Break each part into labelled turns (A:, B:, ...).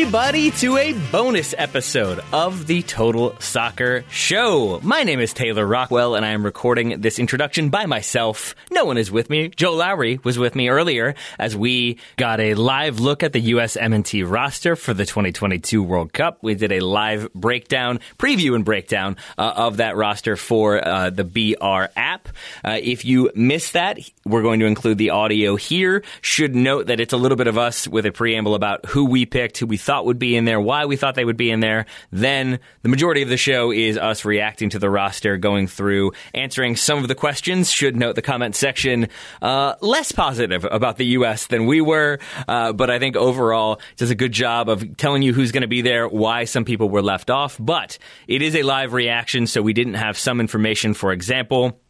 A: Everybody, to a bonus episode of the Total Soccer Show. My name is Taylor Rockwell, and I am recording this introduction by myself. No one is with me. Joe Lowry was with me earlier as we got a live look at the U.S. MNT roster for the 2022 World Cup. We did a live breakdown, preview and breakdown uh, of that roster for uh, the BR app. Uh, if you missed that, we're going to include the audio here. Should note that it's a little bit of us with a preamble about who we picked, who we thought would be in there, why we thought they would be in there. Then the majority of the show is us reacting to the roster, going through, answering some of the questions. Should note the comment section uh, less positive about the U.S. than we were, uh, but I think overall does a good job of telling you who's going to be there, why some people were left off. But it is a live reaction, so we didn't have some information. For example.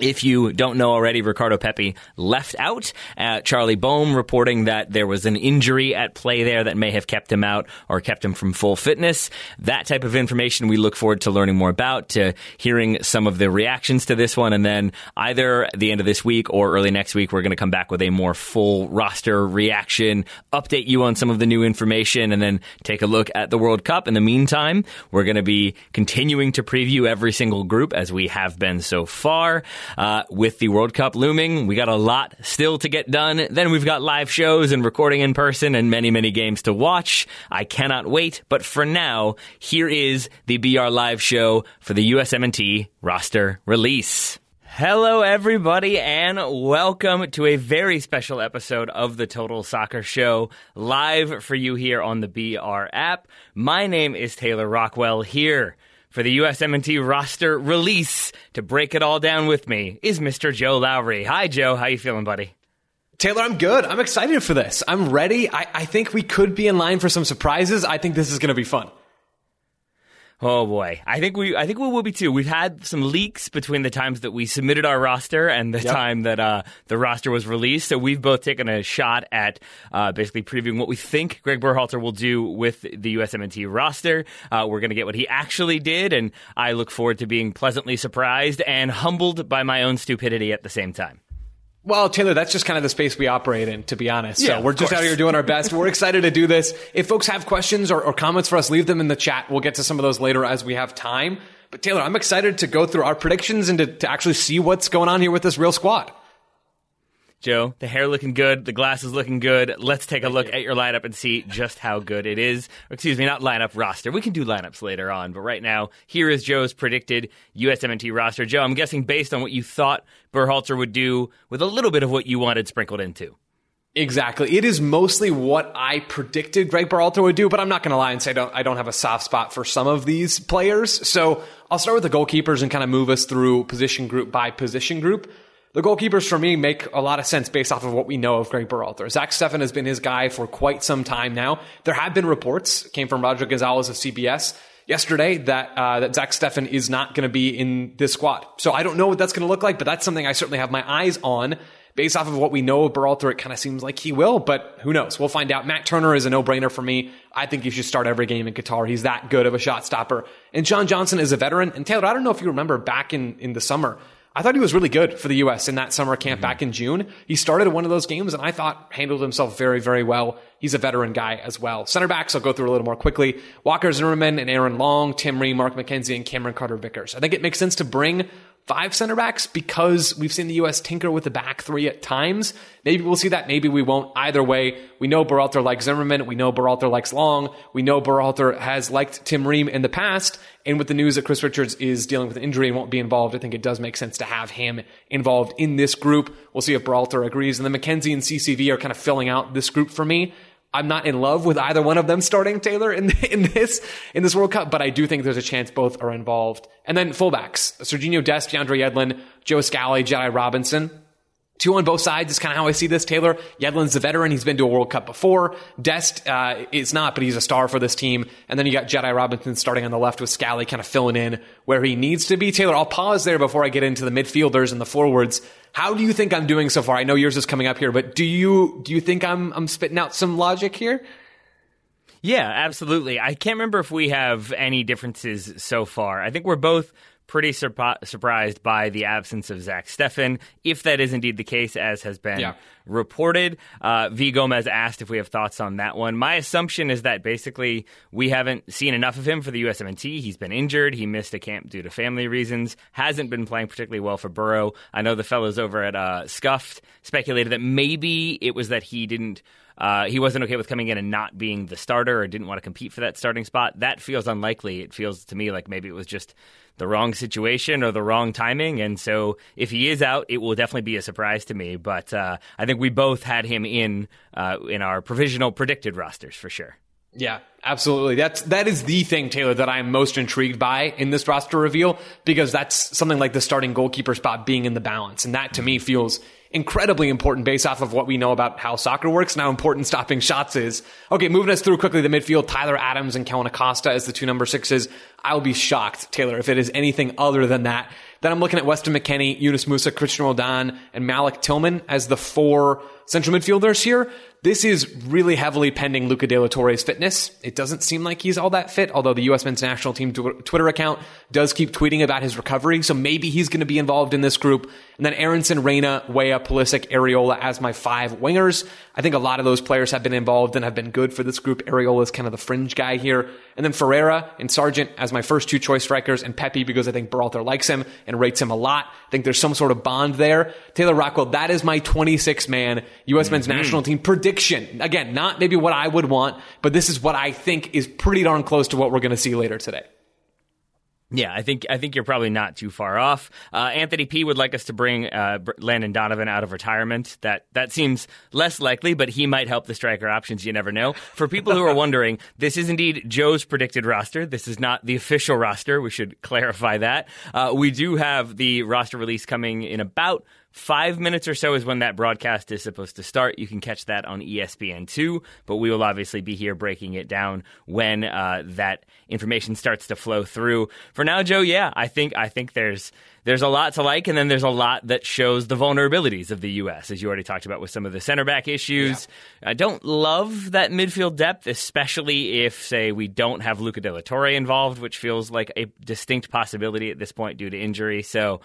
A: If you don't know already, Ricardo Pepi left out. Uh, Charlie Boehm reporting that there was an injury at play there that may have kept him out or kept him from full fitness. That type of information we look forward to learning more about, to hearing some of the reactions to this one. And then either the end of this week or early next week, we're going to come back with a more full roster reaction, update you on some of the new information, and then take a look at the World Cup. In the meantime, we're going to be continuing to preview every single group as we have been so far. Uh, with the World Cup looming, we got a lot still to get done. Then we've got live shows and recording in person and many, many games to watch. I cannot wait. But for now, here is the BR Live show for the USMNT roster release. Hello, everybody, and welcome to a very special episode of the Total Soccer Show, live for you here on the BR app. My name is Taylor Rockwell here for the USMNT roster release to break it all down with me is Mr. Joe Lowry. Hi, Joe. How you feeling, buddy?
B: Taylor, I'm good. I'm excited for this. I'm ready. I, I think we could be in line for some surprises. I think this is going to be fun.
A: Oh boy, I think we I think we will be too. We've had some leaks between the times that we submitted our roster and the yep. time that uh, the roster was released. So we've both taken a shot at uh, basically previewing what we think Greg Berhalter will do with the USMNT roster. Uh, we're going to get what he actually did, and I look forward to being pleasantly surprised and humbled by my own stupidity at the same time.
B: Well, Taylor, that's just kind of the space we operate in, to be honest. Yeah, so we're just out here doing our best. we're excited to do this. If folks have questions or, or, comments for us, leave them in the chat. We'll get to some of those later as we have time. But Taylor, I'm excited to go through our predictions and to, to actually see what's going on here with this real squad.
A: Joe, the hair looking good, the glasses looking good. Let's take a look at your lineup and see just how good it is. excuse me, not lineup roster. We can do lineups later on, but right now, here is Joe's predicted USMNT roster. Joe, I'm guessing based on what you thought Berhalter would do with a little bit of what you wanted sprinkled into.
B: Exactly. It is mostly what I predicted Greg Berhalter would do, but I'm not going to lie and say I don't, I don't have a soft spot for some of these players. So I'll start with the goalkeepers and kind of move us through position group by position group. The goalkeepers for me make a lot of sense based off of what we know of Greg Berhalter. Zach Steffen has been his guy for quite some time now. There have been reports, came from Roger Gonzalez of CBS yesterday, that uh, that Zach Steffen is not going to be in this squad. So I don't know what that's going to look like, but that's something I certainly have my eyes on. Based off of what we know of Berhalter, it kind of seems like he will, but who knows? We'll find out. Matt Turner is a no-brainer for me. I think he should start every game in Qatar. He's that good of a shot stopper. And John Johnson is a veteran. And Taylor, I don't know if you remember back in, in the summer, I thought he was really good for the U.S. in that summer camp mm-hmm. back in June. He started one of those games and I thought handled himself very, very well. He's a veteran guy as well. Center backs, I'll go through a little more quickly. Walker Zimmerman and Aaron Long, Tim Ream, Mark McKenzie, and Cameron Carter Vickers. I think it makes sense to bring five center backs because we've seen the U.S. tinker with the back three at times. Maybe we'll see that. Maybe we won't. Either way, we know Berhalter likes Zimmerman. We know Berhalter likes Long. We know Berhalter has liked Tim Ream in the past. And with the news that Chris Richards is dealing with an injury and won't be involved, I think it does make sense to have him involved in this group. We'll see if Berhalter agrees. And then McKenzie and CCV are kind of filling out this group for me. I'm not in love with either one of them starting Taylor in in this in this World Cup, but I do think there's a chance both are involved. And then fullbacks: Serginho Dest, DeAndre Yedlin, Joe Scally, Jedi Robinson. Two on both sides is kind of how I see this. Taylor Yedlin's the veteran; he's been to a World Cup before. Dest uh, is not, but he's a star for this team. And then you got Jedi Robinson starting on the left with Scally kind of filling in where he needs to be. Taylor, I'll pause there before I get into the midfielders and the forwards. How do you think I'm doing so far? I know yours is coming up here, but do you do you think I'm I'm spitting out some logic here?
A: Yeah, absolutely. I can't remember if we have any differences so far. I think we're both pretty surp- surprised by the absence of Zach Steffen. If that is indeed the case, as has been
B: Yeah.
A: reported, uh, V. Gomez asked if we have thoughts on that one. My assumption is that basically we haven't seen enough of him for the USMNT. He's been injured. He missed a camp due to family reasons. Hasn't been playing particularly well for Boro. I know the fellows over at uh, Scuffed speculated that maybe it was that he didn't. Uh, he wasn't okay with coming in and not being the starter or didn't want to compete for that starting spot. That feels unlikely. It feels to me like maybe it was just the wrong situation or the wrong timing. And so if he is out, it will definitely be a surprise to me. But uh, I think we both had him in uh, in our provisional predicted rosters for sure.
B: Yeah, absolutely. That's that is the thing, Taylor, that I am most intrigued by in this roster reveal because that's something like the starting goalkeeper spot being in the balance, and that to me feels incredibly important based off of what we know about how soccer works and how important stopping shots is. Okay, moving us through quickly the midfield, Tyler Adams and Kellyn Acosta as the two number sixes. I'll be shocked, Taylor, if it is anything other than that. Then I'm looking at Weston McKennie, Yunus Musah, Cristian Roldan, and Malik Tillman as the four central midfielders here. This is really heavily pending Luca De La Torre's fitness. It doesn't seem like he's all that fit, although the U.S. men's national team Twitter account does keep tweeting about his recovery, so maybe he's going to be involved in this group. And then Aaronson, Reyna, Weah, Pulisic, Arriola as my five wingers. I think a lot of those players have been involved and have been good for this group. Arriola is kind of the fringe guy here. And then Ferreira and Sargent as my first two choice strikers, and Pepi because I think Berhalter likes him and rates him a lot. I think there's some sort of bond there. Taylor Rockwell, that is my 26 man U.S. Mm-hmm. men's national team prediction. Again, not maybe what I would want, but this is what I think is pretty darn close to what we're going to see later today.
A: Yeah, I think I think you're probably not too far off. Uh, Anthony P would like us to bring uh, Landon Donovan out of retirement. That that seems less likely, but he might help the striker options. You never know. For people who are wondering, this is indeed Joe's predicted roster. This is not the official roster. We should clarify that. Uh, we do have the roster release coming in about Five minutes or so is when that broadcast is supposed to start. You can catch that on ESPN2, but we will obviously be here breaking it down when uh, that information starts to flow through. For now, Joe, yeah, I think I think there's there's a lot to like, and then there's a lot that shows the vulnerabilities of the U.S., as you already talked about with some of the center back issues. Yeah. I don't love that midfield depth, especially if, say, we don't have Luca De La Torre involved, which feels like a distinct possibility at this point due to injury. So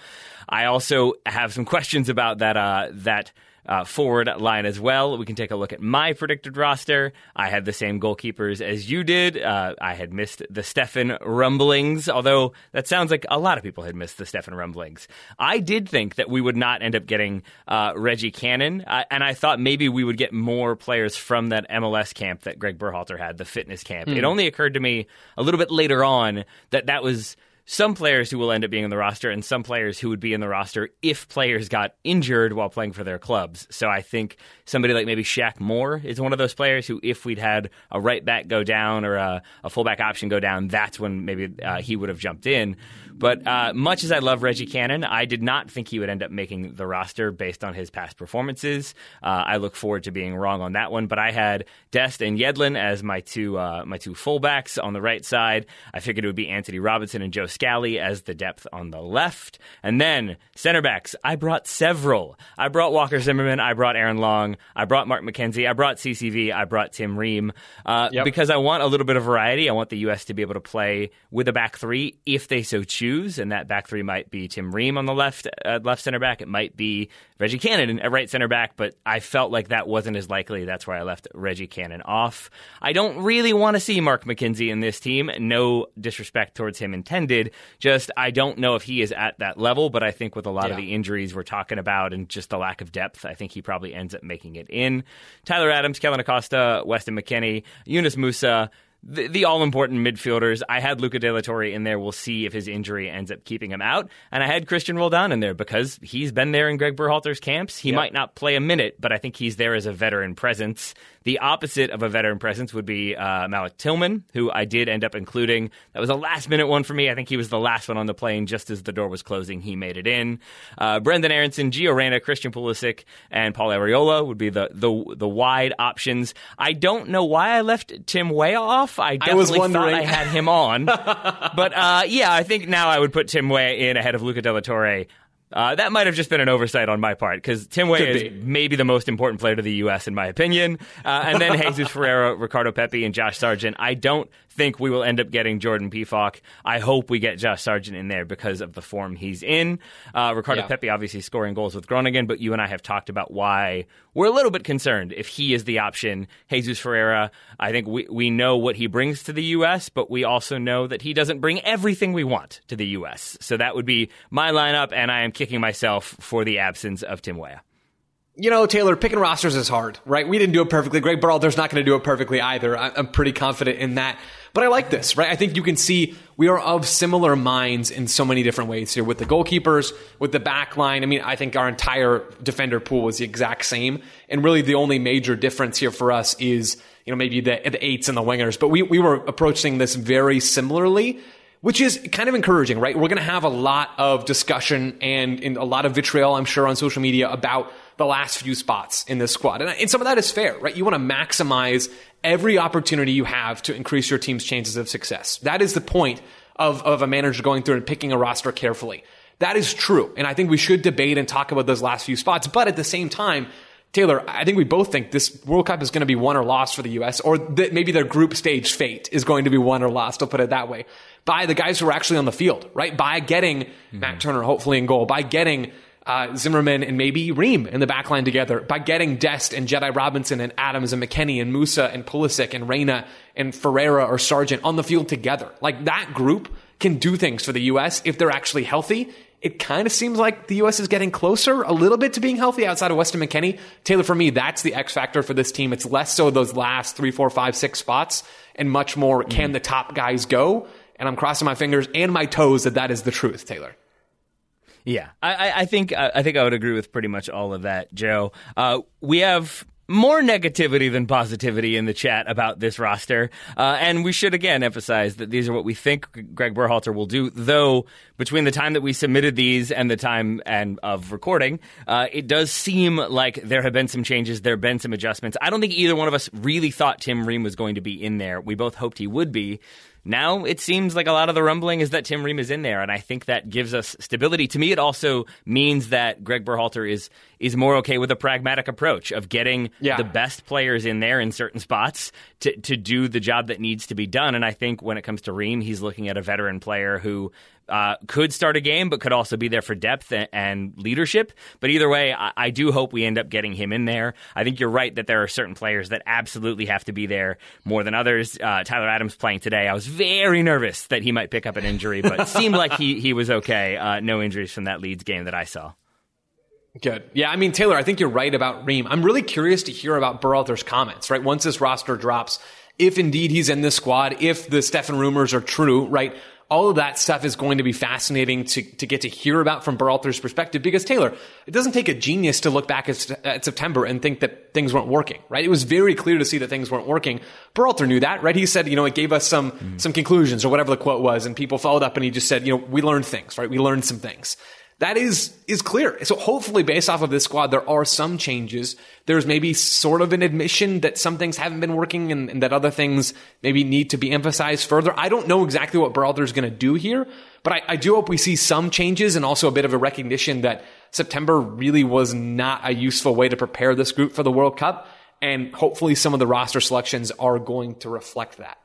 A: I also have some questions about that uh, that uh, forward line as well. We can take a look at my predicted roster. I had the same goalkeepers as you did. Uh, I had missed the Steffen rumblings, although that sounds like a lot of people had missed the Steffen rumblings. I did think that we would not end up getting uh, Reggie Cannon, uh, and I thought maybe we would get more players from that MLS camp that Greg Berhalter had, the fitness camp. Mm. It only occurred to me a little bit later on that that was some players who will end up being in the roster and some players who would be in the roster if players got injured while playing for their clubs. So I think somebody like maybe Shaq Moore is one of those players who, if we'd had a right back go down or a, a fullback option go down, that's when maybe uh, he would have jumped in. But uh, much as I love Reggie Cannon, I did not think he would end up making the roster based on his past performances. Uh, I look forward to being wrong on that one. But I had Dest and Yedlin as my two uh, my two fullbacks on the right side. I figured it would be Antonee Robinson and Joe Scally as the depth on the left. And then center backs, I brought several. I brought Walker Zimmerman. I brought Aaron Long. I brought Mark McKenzie. I brought CCV. I brought Tim Ream. Uh, yep. Because I want a little bit of variety. I want the U.S. to be able to play with a back three if they so choose and that back three might be Tim Ream on the left uh, left center back. It might be Reggie Cannon at right center back, but I felt like that wasn't as likely. That's why I left Reggie Cannon off. I don't really want to see Mark McKenzie in this team. No disrespect towards him intended. Just I don't know if he is at that level, but I think with a lot yeah. of the injuries we're talking about and just the lack of depth, I think he probably ends up making it in. Tyler Adams, Kellyn Acosta, Weston McKennie, Yunus Musah the, the all important midfielders. I had Luca De La Torre in there. We'll see if his injury ends up keeping him out. And I had Cristian Roldan in there because he's been there in Greg Berhalter's camps. He yep. might not play a minute, but I think he's there as a veteran presence. The opposite of a veteran presence would be uh, Malik Tillman, who I did end up including. That was a last minute one for me. I think he was the last one on the plane just as the door was closing. He made it in. Uh, Brenden Aaronson, Gio Reyna, Christian Pulisic, and Paul Arriola would be the, the, the wide options. I don't know why I left Tim Weah off. I definitely
B: I
A: thought I had him on. but uh, yeah, I think now I would put Tim Weah in ahead of Luca De La Torre Uh, that might have just been an oversight on my part because Tim Weah is maybe the most important player to the U.S. in my opinion. Uh, and then Jesus Ferreira, Ricardo Pepi, and Josh Sargent. I don't think we will end up getting Jordan Pefok. I hope we get Josh Sargent in there because of the form he's in. Uh, Ricardo yeah. Pepi obviously scoring goals with Groningen, but you and I have talked about why we're a little bit concerned if he is the option. Jesus Ferreira, I think we, we know what he brings to the U.S., but we also know that he doesn't bring everything we want to the U.S. So that would be my lineup, and I am kicking myself for the absence of Tim Weah
B: you know, Taylor, picking rosters is hard, right? We didn't do it perfectly. Greg Berhalter's not going to do it perfectly either. I'm pretty confident in that. But I like this, right? I think you can see we are of similar minds in so many different ways here with the goalkeepers, with the back line. I mean, I think our entire defender pool was the exact same. And really the only major difference here for us is, you know, maybe the, the eights and the wingers. But we, we were approaching this very similarly which is kind of encouraging, right? We're going to have a lot of discussion and, and, a lot of vitriol, I'm sure, on social media about the last few spots in this squad. And, and some of that is fair, right? You want to maximize every opportunity you have to increase your team's chances of success. That is the point of, of a manager going through and picking a roster carefully. That is true. And I think we should debate and talk about those last few spots. But at the same time, Taylor, I think we both think this World Cup is going to be won or lost for the U.S., or that maybe their group stage fate is going to be won or lost. I'll put it that way by the guys who are actually on the field, right? By getting mm-hmm. Matt Turner hopefully in goal, by getting uh, Zimmerman and maybe Ream in the backline together, by getting Dest and Jedi Robinson and Adams and McKennie and Musah and Pulisic and Reyna and Ferreira or Sargent on the field together. Like that group can do things for the U.S. if they're actually healthy. It kind of seems like the U.S. is getting closer a little bit to being healthy outside of Weston McKennie. Taylor, for me, that's the X factor for this team. It's less so those last three, four, five, six spots and much more mm. can the top guys go? And I'm crossing my fingers and my toes that that is the truth, Taylor.
A: Yeah, I, I think I think I would agree with pretty much all of that, Joe. Uh, we have more negativity than positivity in the chat about this roster. Uh, and we should again emphasize that these are what we think Greg Berhalter will do, though between the time that we submitted these and the time and of recording, uh, it does seem like there have been some changes, there have been some adjustments. I don't think either one of us really thought Tim Ream was going to be in there. We both hoped he would be. Now it seems like a lot of the rumbling is that Tim Ream is in there, and I think that gives us stability. To me, it also means that Greg Berhalter is is more okay with a pragmatic approach of getting yeah. the best players in there in certain spots to to do the job that needs to be done. And I think when it comes to Ream, he's looking at a veteran player who uh, could start a game, but could also be there for depth and, and leadership. But either way, I, I, do hope we end up getting him in there. I think you're right that there are certain players that absolutely have to be there more than others. Uh, Tyler Adams playing today, I was very nervous that he might pick up an injury, but seemed like he, he was okay. Uh, no injuries from that Leeds game that I saw.
B: Good. Yeah, I mean, Taylor, I think you're right about Ream. I'm really curious to hear about Berhalter's comments, right? Once this roster drops, if indeed he's in this squad, if the Steffen rumors are true, right? all of that stuff is going to be fascinating to, to get to hear about from Berhalter's perspective because Taylor, it doesn't take a genius to look back at, at, September and think that things weren't working, right? It was very clear to see that things weren't working. Berhalter knew that, right? He said, you know, it gave us some, mm. some conclusions or whatever the quote was and people followed up and he just said, you know, we learned things, right? We learned some things that is is clear. So hopefully, based off of this squad, there are some changes. There's maybe sort of an admission that some things haven't been working and, and that other things maybe need to be emphasized further. I don't know exactly what Berhalter is going to do here, but I, I do hope we see some changes and also a bit of a recognition that September really was not a useful way to prepare this group for the World Cup. And hopefully, some of the roster selections are going to reflect that.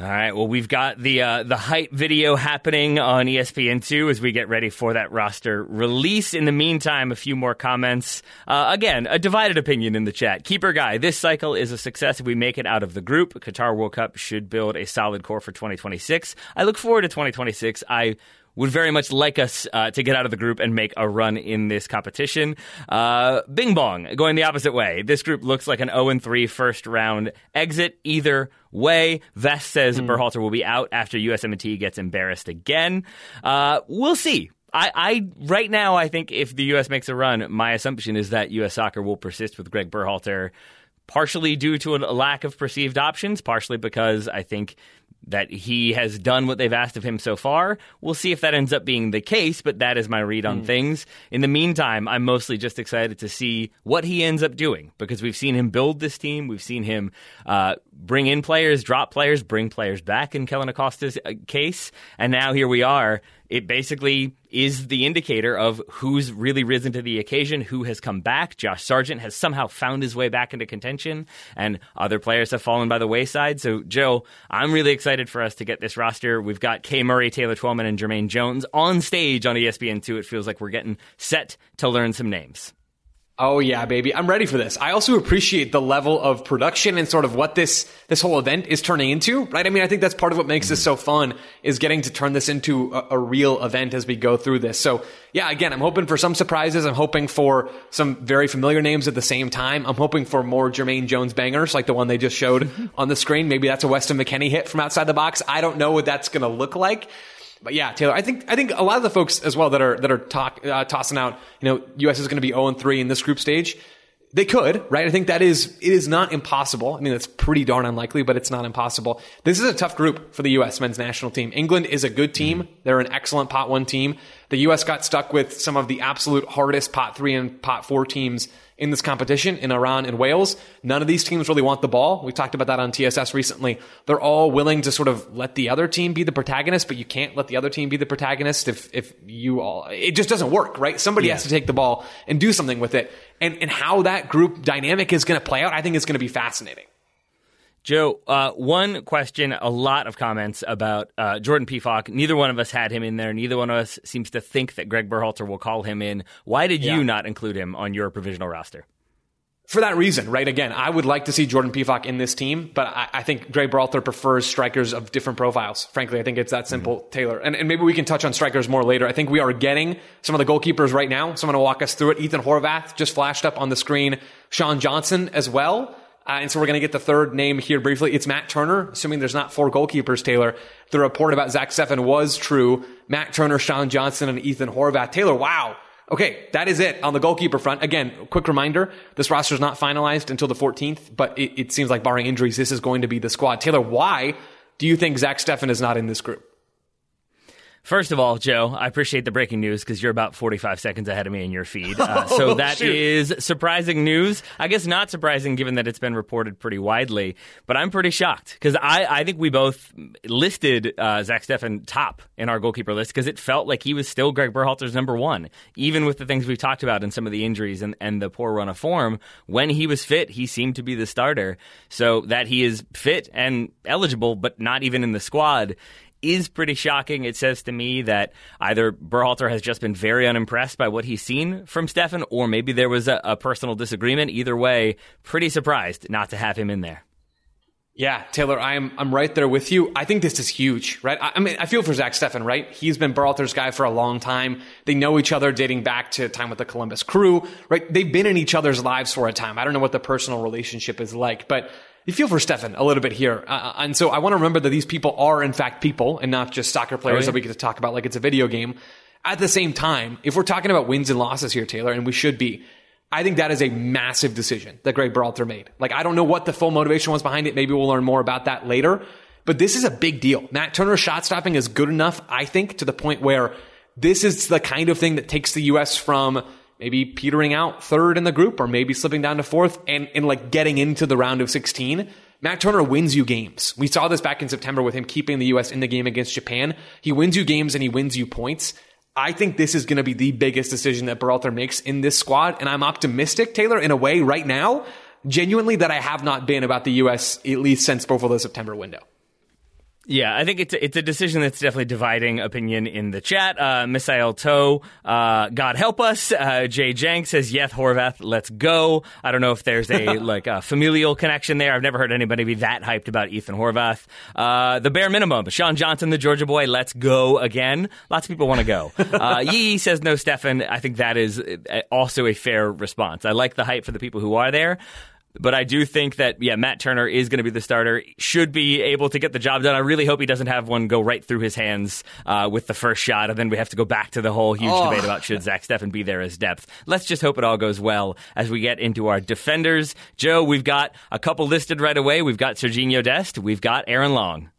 A: All right. Well, we've got the uh, the hype video happening on ESPN two as we get ready for that roster release. In the meantime, a few more comments. Uh, again, a divided opinion in the chat. Keeper guy, this cycle is a success if we make it out of the group. Qatar World Cup should build a solid core for 2026. I look forward to 2026. I would very much like us uh, to get out of the group and make a run in this competition. Uh, Bing Bong going the opposite way. This group looks like an 0 3 first round exit either way. Vest says mm. Berhalter will be out after USMNT gets embarrassed again. Uh, we'll see. I, I, right now I think if the U.S. makes a run, my assumption is that U.S. soccer will persist with Greg Berhalter, partially due to a lack of perceived options, partially because I think that he has done what they've asked of him so far. We'll see if that ends up being the case, but that is my read on mm. things. In the meantime, I'm mostly just excited to see what he ends up doing because we've seen him build this team. We've seen him uh, bring in players, drop players, bring players back in Kellyn Acosta's uh, case. And now here we are it basically is the indicator of who's really risen to the occasion, who has come back. Josh Sargent has somehow found his way back into contention, and other players have fallen by the wayside. So, Joe, I'm really excited for us to get this roster. We've got Kay Murray, Taylor Twellman, and Jermaine Jones on stage on ESPN2. It feels like we're getting set to learn some names.
B: Oh yeah, baby. I'm ready for this. I also appreciate the level of production and sort of what this this whole event is turning into, right? I mean, I think that's part of what makes this so fun is getting to turn this into a, a, real event as we go through this. So, yeah, again, I'm hoping for some surprises. I'm hoping for some very familiar names at the same time. I'm hoping for more Jermaine Jones bangers like the one they just showed on the screen. Maybe that's a Weston McKennie hit from outside the box. I don't know what that's going to look like. But yeah, Taylor, I think I think a lot of the folks as well that are that are talk, uh, tossing out, you know, U.S. is going to be 0 and 3 in this group stage. They could, right? I think that is it is not impossible. I mean, that's pretty darn unlikely, but it's not impossible. This is a tough group for the U.S. men's national team. England is a good team; they're an excellent pot one team. The U.S. got stuck with some of the absolute hardest pot three and pot four teams in this competition in Iran and Wales. None of these teams really want the ball. We talked about that on TSS recently. They're all willing to sort of let the other team be the protagonist, but you can't let the other team be the protagonist if, if you all, it just doesn't work, right? Somebody yeah. has to take the ball and do something with it. And, and how that group dynamic is going to play out, I think is going to be fascinating.
A: Joe, uh, one question, a lot of comments about uh, Jordan Pefok. Neither one of us had him in there. Neither one of us seems to think that Greg Berhalter will call him in. Why did yeah. you not include him on your provisional roster?
B: For that reason, right? Again, I would like to see Jordan Pefok in this team, but I, I think Greg Berhalter prefers strikers of different profiles. Frankly, I think it's that simple, mm-hmm. Taylor. And, and maybe we can touch on strikers more later. I think we are getting some of the goalkeepers right now. Someone to walk us through it. Ethan Horvath just flashed up on the screen. Sean Johnson as well. Uh, and so we're going to get the third name here briefly. It's Matt Turner, assuming there's not four goalkeepers, Taylor. The report about Zach Steffen was true. Matt Turner, Sean Johnson, and Ethan Horvath. Taylor, wow. Okay, that is it on the goalkeeper front. Again, quick reminder, this roster is not finalized until the 14th, but it, it seems like barring injuries, this is going to be the squad. Taylor, why do you think Zach Steffen is not in this group?
A: First of all, Joe, I appreciate the breaking news because you're about 45 seconds ahead of me in your feed. Uh, so oh, that shoot. is surprising news. I guess not surprising given that it's been reported pretty widely, but I'm pretty shocked because I, I think we both listed uh, Zach Steffen top in our goalkeeper list because it felt like he was still Greg Berhalter's number one, even with the things we've talked about and some of the injuries and, and the poor run of form. When he was fit, he seemed to be the starter. So that he is fit and eligible, but not even in the squad is pretty shocking. It says to me that either Berhalter has just been very unimpressed by what he's seen from Steffen, or maybe there was a, a personal disagreement. Either way, pretty surprised not to have him in there.
B: Yeah, Taylor, I'm I'm right there with you. I think this is huge, right? I, I mean, I feel for Zach Steffen, right? He's been Berhalter's guy for a long time. They know each other dating back to time with the Columbus Crew, right? They've been in each other's lives for a time. I don't know what the personal relationship is like, but you feel for Steffen a little bit here. Uh, uh, and so I want to remember that these people are in fact people and not just soccer players oh, yeah. that we get to talk about like it's a video game. At the same time, if we're talking about wins and losses here, Taylor, and we should be, I think that is a massive decision that Greg Berhalter made. Like, I don't know what the full motivation was behind it. Maybe we'll learn more about that later. But this is a big deal. Matt Turner's shot stopping is good enough, I think, to the point where this is the kind of thing that takes the U.S. from maybe petering out third in the group or maybe slipping down to fourth and, and like getting into the round of 16. Matt Turner wins you games. We saw this back in September with him keeping the U.S. in the game against Japan. He wins you games and he wins you points. I think this is going to be the biggest decision that Berhalter makes in this squad. And I'm optimistic, Taylor, in a way right now, genuinely that I have not been about the U.S. at least since before the September window.
A: Yeah, I think it's a, it's a decision that's definitely dividing opinion in the chat. Uh, Misael Toe, uh, God help us. Uh, Jay Jank says, "Yes, Horvath, let's go." I don't know if there's a like a familial connection there. I've never heard anybody be that hyped about Ethan Horvath. Uh, the bare minimum, Sean Johnson, the Georgia boy, let's go again. Lots of people want to go. Uh, Yee says no, Steffen." I think that is uh, also a fair response. I like the hype for the people who are there. But I do think that, yeah, Matt Turner is going to be the starter, should be able to get the job done. I really hope he doesn't have one go right through his hands uh, with the first shot, and then we have to go back to the whole huge oh. debate about should Zach Steffen be there as depth. Let's just hope it all goes well as we get into our defenders. Joe, we've got a couple listed right away. We've got Serginho Dest, we've got Aaron Long.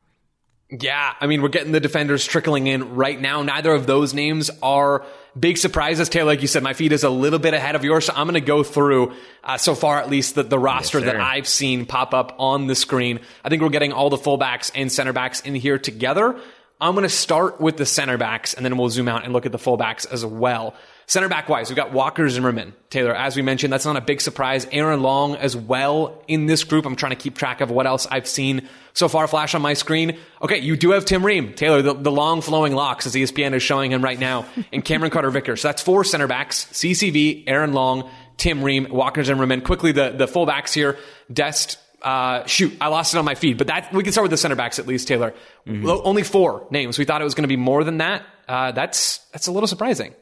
B: Yeah, I mean, we're getting the defenders trickling in right now. Neither of those names are big surprises. Taylor, like you said, my feed is a little bit ahead of yours. So I'm going to go through, uh, so far at least, the, the roster yes, that I've seen pop up on the screen. I think we're getting all the fullbacks and center backs in here together. I'm going to start with the center backs and then we'll zoom out and look at the fullbacks as well. Center back wise, we've got Walker Zimmerman. Taylor, as we mentioned, that's not a big surprise. Aaron Long as well in this group. I'm trying to keep track of what else I've seen so far flash on my screen. Okay, you do have Tim Ream. Taylor, the, the long flowing locks as ESPN is showing him right now, and Cameron Carter Vickers. So that's four center backs. CCV, Aaron Long, Tim Ream, Walker Zimmerman. Quickly, the, the fullbacks here. Dest, uh, shoot, I lost it on my feed, but that we can start with the center backs at least, Taylor. Mm-hmm. Only four names. We thought it was going to be more than that. Uh, that's that's a little surprising.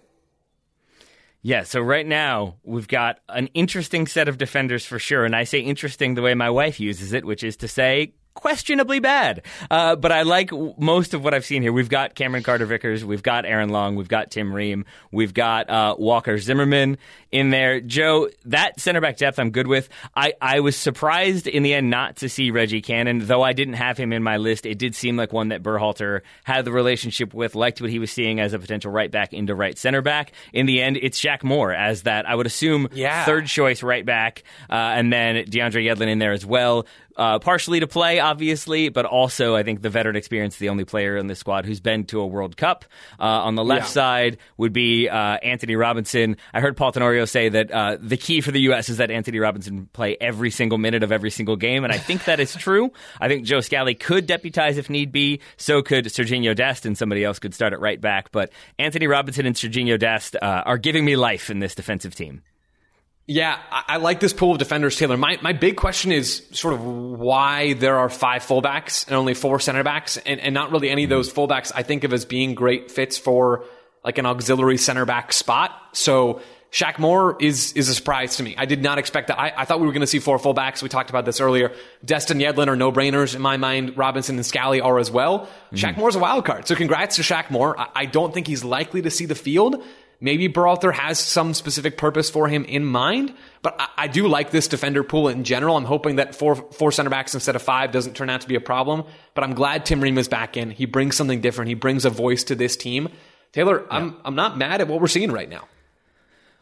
A: Yeah, so right now we've got an interesting set of defenders for sure, and I say interesting the way my wife uses it, which is to say questionably bad. Uh, but I like most of what I've seen here. We've got Cameron Carter Vickers, we've got Aaron Long, we've got Tim Ream, we've got uh, Walker Zimmerman in there. Joe, that center back depth I'm good with. I, I was surprised in the end not to see Reggie Cannon, though I didn't have him in my list. It did seem like one that Berhalter had the relationship with, liked what he was seeing as a potential right back into right center back. In the end, it's Shaq Moore as that, I would assume, yeah. third choice right back, uh, and then DeAndre Yedlin in there as well uh, partially to play, obviously, but also I think the veteran experience, the only player in the squad who's been to a World Cup. Uh, on the left yeah. side would be uh, Antonee Robinson. I heard Paul Tenorio say that uh, the key for the U.S. is that Antonee Robinson play every single minute of every single game, and I think that is true. I think Joe Scally could deputize if need be. So could Serginho Dest, and somebody else could start at right back. But Antonee Robinson and Serginho Dest uh, are giving me life in this defensive team.
B: Yeah, I, I, like this pool of defenders, Taylor. My my big question is sort of why there are five fullbacks and only four center backs, and, and not really any of those fullbacks I think of as being great fits for like an auxiliary center back spot. So Shaq Moore is is a surprise to me. I did not expect that. I, I thought we were going to see four fullbacks. We talked about this earlier. Destin Yedlin are no brainers in my mind. Robinson and Scally are as well. Mm-hmm. Shaq Moore's a wild card. So congrats to Shaq Moore. I, I don't think he's likely to see the field. Maybe Berhalter has some specific purpose for him in mind, but I, I, do like this defender pool in general. I'm hoping that four four center backs instead of five doesn't turn out to be a problem. But I'm glad Tim Ream is back in. He brings something different. He brings a voice to this team. Taylor, yeah. I'm I'm not mad at what we're seeing right now.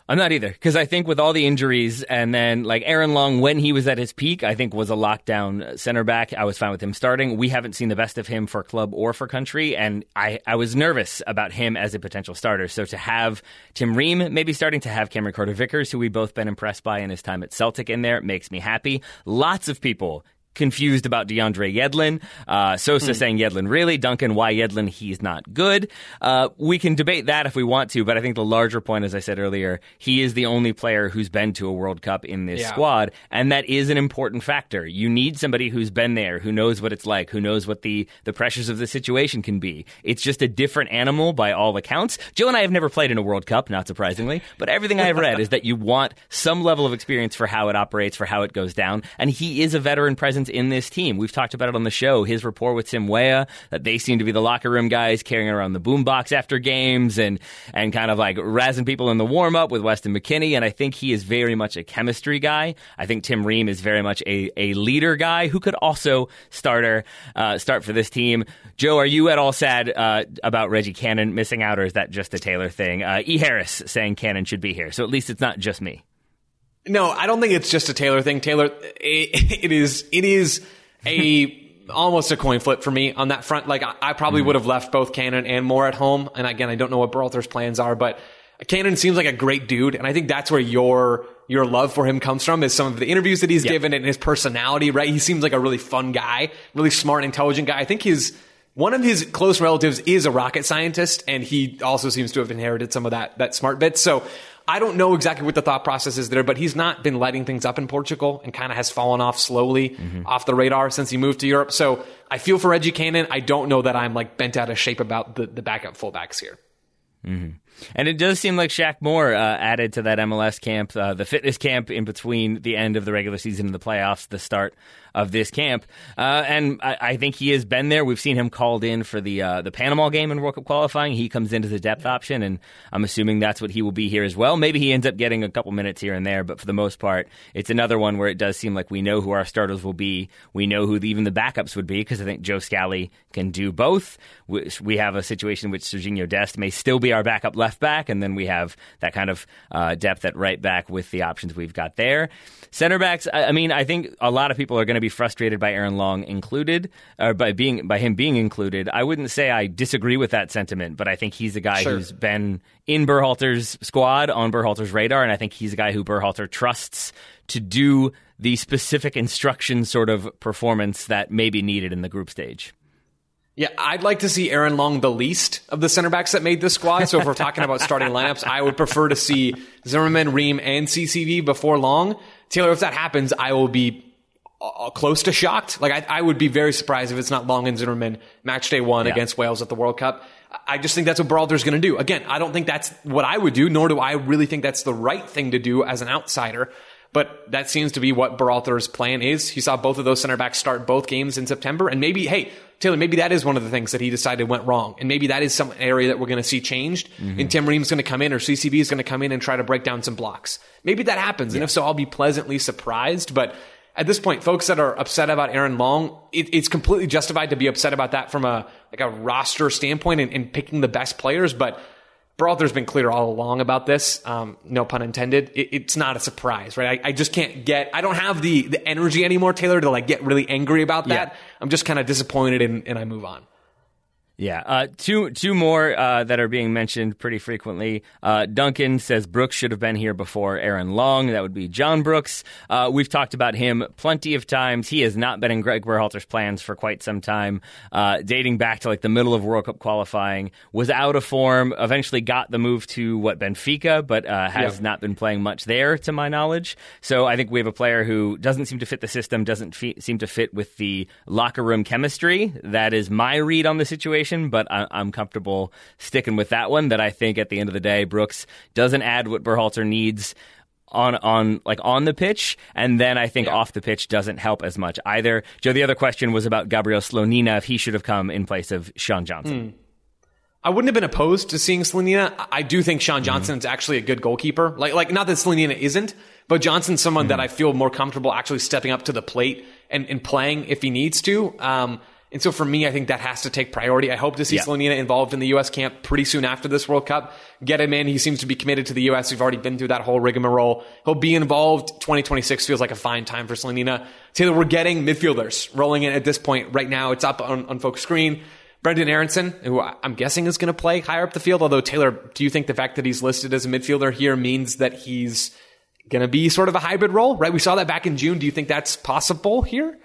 A: I'm not either because I think with all the injuries and then like Aaron Long when he was at his peak, I think was a lockdown center back. I was fine with him starting. We haven't seen the best of him for club or for country, and I I was nervous about him as a potential starter. So to have Tim Ream maybe starting to have Cameron Carter Vickers, who we've both been impressed by in his time at Celtic, in there makes me happy. Lots of people confused about DeAndre Yedlin. Uh, Sosa hmm. saying Yedlin really. Duncan, why Yedlin? He's not good. Uh, we can debate that if we want to, but I think the larger point, as I said earlier, he is the only player who's been to a World Cup in this yeah. squad, and that is an important factor. You need somebody who's been there, who knows what it's like, who knows what the, the pressures of the situation can be. It's just a different animal by all accounts. Joe and I have never played in a World Cup, not surprisingly, but everything I've read is that you want some level of experience for how it operates, for how it goes down, and he is a veteran presence in this team. We've talked about it on the show. His rapport with Tim Weah, that they seem to be the locker room guys carrying around the boombox after games and and kind of like razzing people in the warm up with Weston McKennie. And I think he is very much a chemistry guy. I think Tim Ream is very much a, a leader guy who could also starter uh, start for this team. Joe, are you at all sad uh, about Reggie Cannon missing out, or is that just a Taylor thing? Uh, e. Harris saying Cannon should be here, so at least it's not just me.
B: No, I don't think it's just a Taylor thing. Taylor, it, it is it is a almost a coin flip for me on that front. Like I, I probably mm would have left both Cannon and Moore at home. And again, I don't know what Berhalter's plans are, but Cannon seems like a great dude, and I think that's where your your love for him comes from is some of the interviews that he's given and his personality. Right, he seems like a really fun guy, really smart, intelligent guy. I think his one of his close relatives is a rocket scientist, and he also seems to have inherited some of that that smart bits. So I don't know exactly what the thought process is there, but he's not been lighting things up in Portugal and kind of has fallen off slowly mm-hmm. off the radar since he moved to Europe. So I feel for Reggie Cannon. I don't know that I'm like bent out of shape about the, the backup fullbacks here.
A: Mm-hmm. And it does seem like Shaq Moore uh, added to that MLS camp, uh, the fitness camp in between the end of the regular season and the playoffs, the start of this camp. Uh, and I, I, think he has been there. We've seen him called in for the uh, the Panama game in World Cup qualifying. He comes into the depth option, and I'm assuming that's what he will be here as well. Maybe he ends up getting a couple minutes here and there, but for the most part, it's another one where it does seem like we know who our starters will be. We know who the, even the backups would be because I think Joe Scally can do both. We, we have a situation in which Serginho Dest may still be our backup left left back, and then we have that kind of uh, depth at right back with the options we've got there. Center backs, I, I mean, I think a lot of people are going to be frustrated by Aaron Long included, or by being by him being included. I wouldn't say I disagree with that sentiment, but I think he's a guy
B: Sure.
A: who's been in Berhalter's squad on Berhalter's radar, and I think he's a guy who Berhalter trusts to do the specific instruction sort of performance that may be needed in the group stage.
B: Yeah, I'd like to see Aaron Long the least of the center backs that made this squad. So if we're talking about starting lineups, I would prefer to see Zimmerman, Ream, and CCV before Long. Taylor, if that happens, I will be uh, close to shocked. Like I, I would be very surprised if it's not Long and Zimmerman match day one
A: Yeah.
B: against Wales at the World Cup. I just think that's what Berhalter's going to do. Again, I don't think that's what I would do, nor do I really think that's the right thing to do as an outsider. But that seems to be what Berhalter's plan is. He saw both of those center backs start both games in September, and maybe, hey, Taylor, maybe that is one of the things that he decided went wrong, and maybe that is some area that we're going to see changed. Mm-hmm. And Tim Ream's going to come in, or CCV is going to come in and try to break down some blocks. Maybe that happens, and if so, I'll be pleasantly surprised. But at this point, folks that are upset about Aaron Long, it, it's completely justified to be upset about that from a like a roster standpoint and, and picking the best players. But Berhalter's been clear all along about this. Um, no pun intended. It, it's not a surprise, right? I, I just can't get. I don't have the the energy anymore, Taylor, to like get really angry about that.
A: Yeah.
B: I'm just kind of disappointed, and, and I move on.
A: Yeah, uh, two two more uh, that are being mentioned pretty frequently. Uh, Duncan says Brooks should have been here before Aaron Long. That would be John Brooks. Uh, we've talked about him plenty of times. He has not been in Greg Berhalter's plans for quite some time, uh, dating back to like the middle of World Cup qualifying. Was out of form. Eventually got the move to what Benfica, but uh, has
B: Yeah.
A: not been playing much there, to my knowledge. So I think we have a player who doesn't seem to fit the system, doesn't fe- seem to fit with the locker room chemistry. That is my read on the situation, but I- I'm comfortable sticking with that one. That I think at the end of the day, Brooks doesn't add what Berhalter needs. On on like on the pitch, and then I think
B: Yeah.
A: off the pitch doesn't help as much either. Joe, the other question was about Gabriel Slonina if he should have come in place of Sean Johnson. Hmm.
B: I wouldn't have been opposed to seeing Slonina. I do think Sean mm-hmm. Johnson's actually a good goalkeeper. Like, like not that Slonina isn't, but Johnson's someone that mm-hmm. I feel more comfortable actually stepping up to the plate and, and playing if he needs to. Um, and so for me, I think that has to take priority. I hope to see
A: Yeah.
B: Slonina involved in the U.S. camp pretty soon after this World Cup. Get him in. He seems to be committed to the U.S. We've already been through that whole rigmarole. He'll be involved. 2026 feels like a fine time for Slonina. Taylor, we're getting midfielders rolling in at this point. Right now, it's up on, on folks' screen. Brenden Aaronson, who I'm guessing is going to play higher up the field. Although Taylor, do you think the fact that he's listed as a midfielder here means that he's going to be sort of a hybrid role? Right? We saw that back in June. Do you think that's possible here?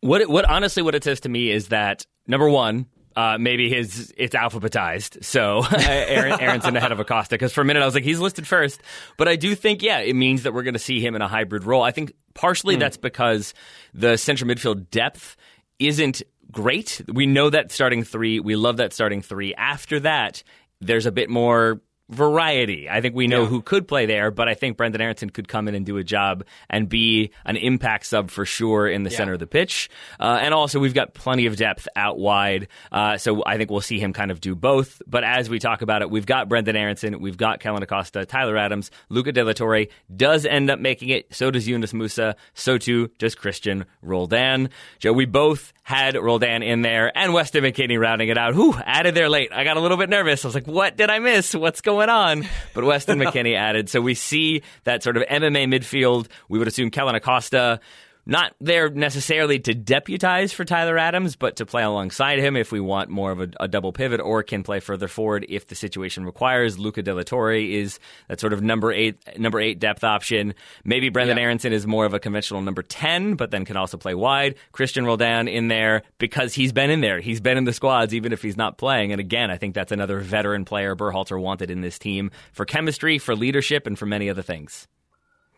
A: What what honestly what it says to me is that number one, uh, maybe his it's alphabetized, so Aaron, Aaronson ahead of Acosta. Because for a minute I was like he's listed first, but I do think yeah it means that we're going to see him in a hybrid role. I think partially that's because the central midfield depth isn't great. We know that starting three, we love that starting three. After that, there's a bit more variety. I think we know
B: Yeah.
A: who could play there, but I think Brenden Aaronson could come in and do a job and be an impact sub for sure in the center of the pitch. Uh, and also, we've got plenty of depth out wide, uh, so I think we'll see him kind of do both. But as we talk about it, we've got Brenden Aaronson, we've got Kellyn Acosta, Tyler Adams, Luca De La Torre does end up making it. So does Yunus Musah. So too does Cristian Roldan. Joe, we both had Roldan in there and Weston McKennie rounding it out. Whew, added there late. I got a little bit nervous. I was like, what did I miss? What's going on? But Weston McKennie added. So we see that sort of MMA midfield. We would assume Kellyn Acosta not there necessarily to deputize for Tyler Adams, but to play alongside him if we want more of a, a double pivot, or can play further forward if the situation requires. Luca De La Torre is that sort of number eight, number eight depth option. Maybe Brenden
B: Yeah.
A: Aaronson is more of a conventional number ten, but then can also play wide. Cristian Roldan in there because he's been in there. He's been in the squads, even if he's not playing. And again, I think that's another veteran player Berhalter wanted in this team for chemistry, for leadership, and for many other things.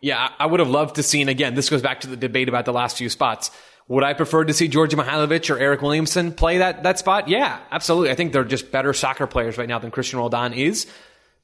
B: Yeah, I would have loved to seen again. This goes back to the debate about the last few spots. Would I prefer to see Djordje Mihailovic or Eryk Williamson play that that spot? Yeah, absolutely. I think they're just better soccer players right now than Christian Roldan is.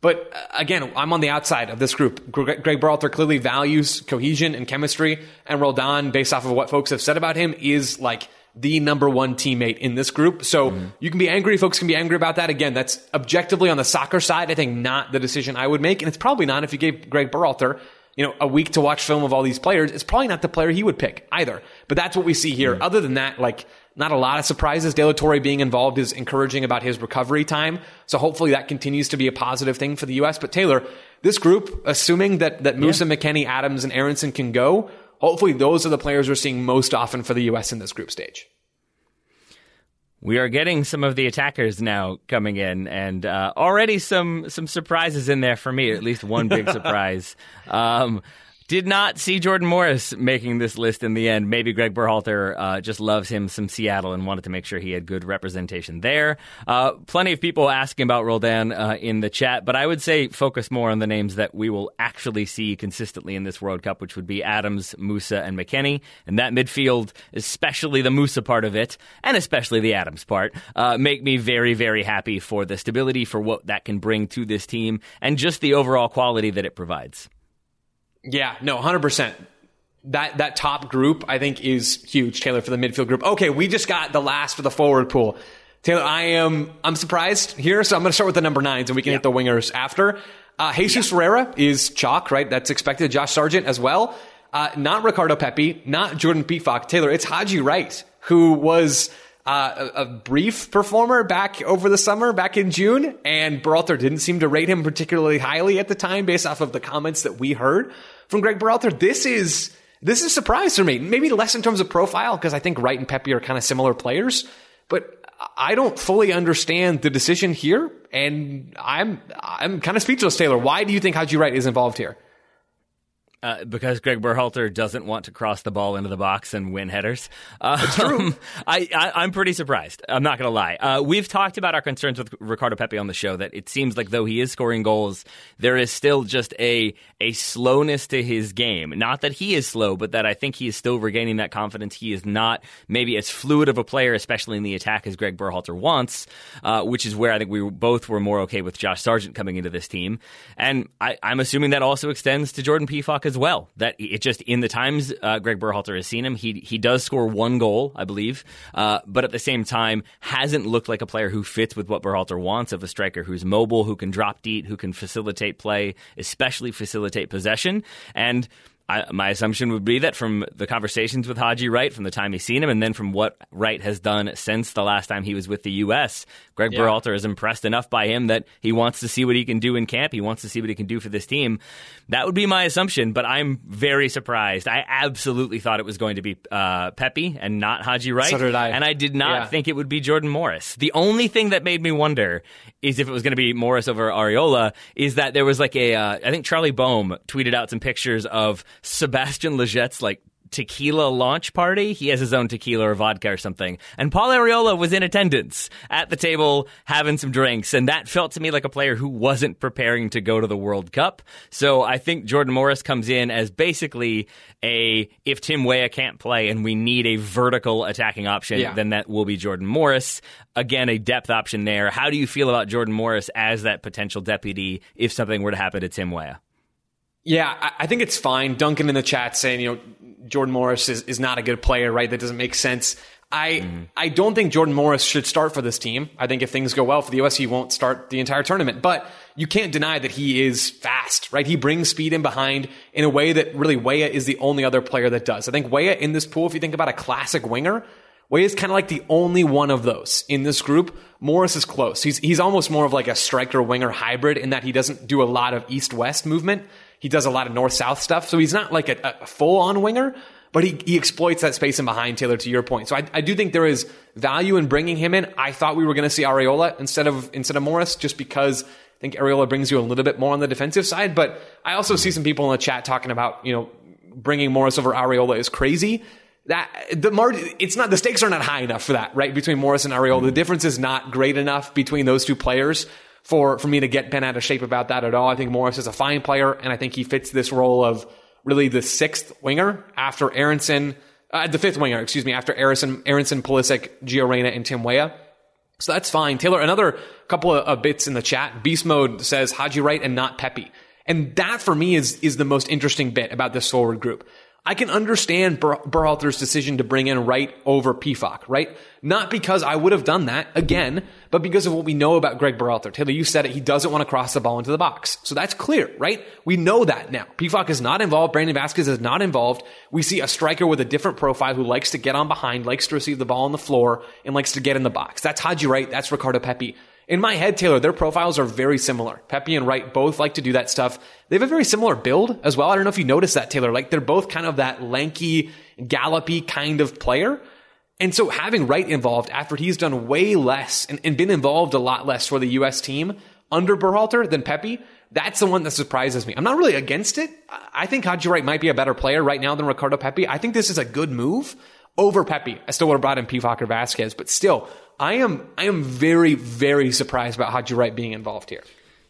B: But uh, again, I'm on the outside of this group. Greg Greg Berhalter clearly values cohesion and chemistry, and Roldan, based off of what folks have said about him, is like the number one teammate in this group. So you can be angry. Folks can be angry about that. Again, that's objectively on the soccer side. I think not the decision I would make, and it's probably not if you gave Greg Berhalter you know, a week to watch film of all these players, it's probably not the player he would pick either. But that's what we see here. Hmm. Other than that, like Not a lot of surprises. De La Torre being involved is encouraging about his recovery time. So hopefully that continues to be a positive thing for the U.S. But Taylor, this group, assuming that, that Musah, yeah. McKennie, Adams, and Aaronson can go, hopefully those are the players we're seeing most often for the U.S. in this group stage.
A: We are getting some of the attackers now coming in, and uh, already some some surprises in there for me. At least one big surprise. Um, did not see Jordan Morris making this list in the end. Maybe Greg Berhalter uh, just loves him some Seattle and wanted to make sure he had good representation there. Uh, plenty of people asking about Roldan uh, in the chat, but I would say focus more on the names that we will actually see consistently in this World Cup, which would be Adams, Musah, and McKennie. And that midfield, especially the Musah part of it, and especially the Adams part, uh, make me very, very happy for the stability, for what that can bring to this team, and just the overall quality that it provides.
B: Yeah, no, 100%. That that top group I think is huge, Taylor, for the midfield group. Okay, we just got the last for the forward pool. Taylor, I am I'm surprised here, so I'm going to start with the number nines, and we can yeah. hit the wingers after. Uh, Jesus yeah. Ferreira is chalk, right? That's expected. Josh Sargent as well. Uh, not Ricardo Pepi, not Jordan Pefok. Taylor, it's Haji Wright, who was uh, a, a, brief performer back over the summer, back in June, and Berhalter didn't seem to rate him particularly highly at the time based off of the comments that we heard from Greg Berhalter. This is this is a surprise for me. Maybe less in terms of profile because I think Wright and Pepi are kind of similar players, but I don't fully understand the decision here, and I'm I'm kind of speechless. Taylor, why do you think Haji Wright is involved here?
A: Uh, because Greg Berhalter doesn't want to cross the ball into the box and win headers.
B: Uh, That's true. Um,
A: I, I, am pretty surprised. I'm not going to lie. Uh, we've talked about our concerns with Ricardo Pepi on the show. That it seems like though he is scoring goals, there is still just a a slowness to his game. Not that he is slow, but that I think he is still regaining that confidence. He is not maybe as fluid of a player, especially in the attack, as Greg Berhalter wants. Uh, which is where I think we both were more okay with Josh Sargent coming into this team, and I, I'm assuming that also extends to Jordan Pefok as well. That it just in the times uh, Greg Berhalter has seen him, he he does score one goal, I believe, uh, but at the same time hasn't looked like a player who fits with what Berhalter wants of a striker who's mobile, who can drop deep, who can facilitate play, especially facilitate possession, and I, my assumption would be that from the conversations with Haji Wright, from the time he's seen him, and then from what Wright has done since the last time he was with the U.S., Greg yeah. Berhalter is impressed enough by him that he wants to see what he can do in camp. He wants to see what he can do for this team. That would be my assumption, but I'm very surprised. I absolutely thought it was going to be uh, Pepi and not Haji Wright.
B: So did I.
A: And I did not yeah. think it would be Jordan Morris. The only thing that made me wonder is if it was going to be Morris over Arriola is that there was like a uh, I think Charlie Boehm tweeted out some pictures of Sebastian Lletget's like tequila launch party. He has his own tequila or vodka or something. And Paul Arriola was in attendance at the table having some drinks. And that felt to me like a player who wasn't preparing to go to the World Cup. So I think Jordan Morris comes in as basically a if Tim Weah can't play and we need a vertical attacking option, yeah. then that will be Jordan Morris. Again, a depth option there. How do you feel about Jordan Morris as that potential deputy if something were to happen to Tim Weah?
B: Yeah, I think it's fine. Duncan in the chat saying, you know, Jordan Morris is, is not a good player, right? That doesn't make sense. I mm-hmm. I don't think Jordan Morris should start for this team. I think if things go well for the US, he won't start the entire tournament. But you can't deny that he is fast, right? He brings speed in behind in a way that really Weah is the only other player that does. I think Weah in this pool, if you think about a classic winger, Weah is kind of like the only one of those in this group. Morris is close. He's he's almost more of like a striker winger hybrid in that he doesn't do a lot of east west movement. He does a lot of north south stuff. So he's not like a, a full on winger, but he, he exploits that space in behind Taylor to your point. So I, I do think there is value in bringing him in. I thought we were going to see Arriola instead of, instead of Morris just because I think Arriola brings you a little bit more on the defensive side. But I also see some people in the chat talking about, you know, bringing Morris over Arriola is crazy that the mar- it's not the stakes are not high enough for that right between Morris and Arriola. The mm. difference is not great enough between those two players for, for me to get Ben out of shape about that at all. I think Morris is a fine player, and I think he fits this role of really the sixth winger after Aaronson, uh, the fifth winger, excuse me, after Aaronson, Aaronson, Pulisic, Gio Reyna, and Tim Weah. So that's fine. Taylor, another couple of, of bits in the chat. Beast Mode says Haji Wright and not Pepi. And that for me is, is the most interesting bit about this forward group. I can understand Ber- Berhalter's decision to bring in Wright over Pefok, right? Not because I would have done that again, but because of what we know about Greg Berhalter. Taylor, you said it. He doesn't want to cross the ball into the box. So that's clear, right? We know that now. Pefok is not involved. Brandon Vazquez is not involved. We see a striker with a different profile who likes to get on behind, likes to receive the ball on the floor, and likes to get in the box. That's Haji Wright. That's Ricardo Pepi. In my head, Taylor, their profiles are very similar. Pepi and Wright both like to do that stuff. They have a very similar build as well. I don't know if you noticed that, Taylor. Like they're both kind of that lanky, gallopy kind of player. And so having Wright involved after he's done way less and, and been involved a lot less for the U.S. team under Berhalter than Pepi, that's the one that surprises me. I'm not really against it. I think Haji Wright might be a better player right now than Ricardo Pepi. I think this is a good move over Pepi. I still would have brought in Pefok or Vazquez, but still, I am I am very very surprised about Haji Wright being involved here.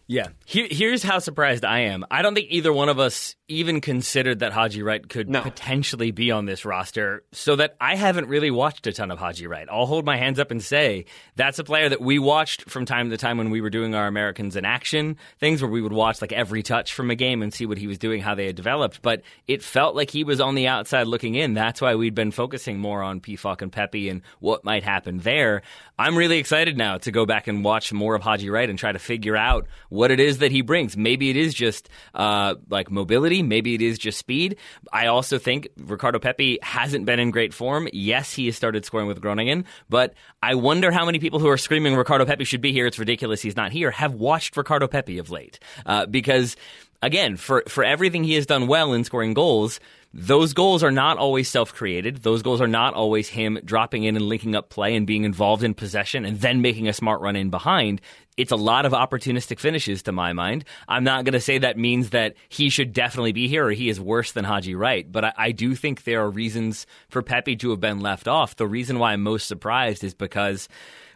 A: Yeah. Here, here's how surprised I am. I don't think either one of us even considered that Haji Wright could no. potentially be on this roster, so that I haven't really watched a ton of Haji Wright. I'll hold my hands up and say that's a player that we watched from time to time when we were doing our Americans in Action things where we would watch like every touch from a game and see what he was doing, how they had developed. But it felt like he was on the outside looking in. That's why we'd been focusing more on Pefok and Pepi and what might happen there. I'm really excited now to go back and watch more of Haji Wright and try to figure out what it is that he brings. Maybe it is just uh, like mobility Maybe it is just speed. I also think Ricardo Pepi hasn't been in great form. Yes, he has started scoring with Groningen, but I wonder how many people who are screaming Ricardo Pepi should be here. It's ridiculous he's not here. Have watched Ricardo Pepi of late uh, because again, for for everything he has done well in scoring goals, those goals are not always self created. Those goals are not always him dropping in and linking up play and being involved in possession and then making a smart run in behind. It's a lot of opportunistic finishes to my mind. I'm not going to say that means that he should definitely be here or he is worse than Haji Wright, but I, I do think there are reasons for Pepi to have been left off. The reason why I'm most surprised is because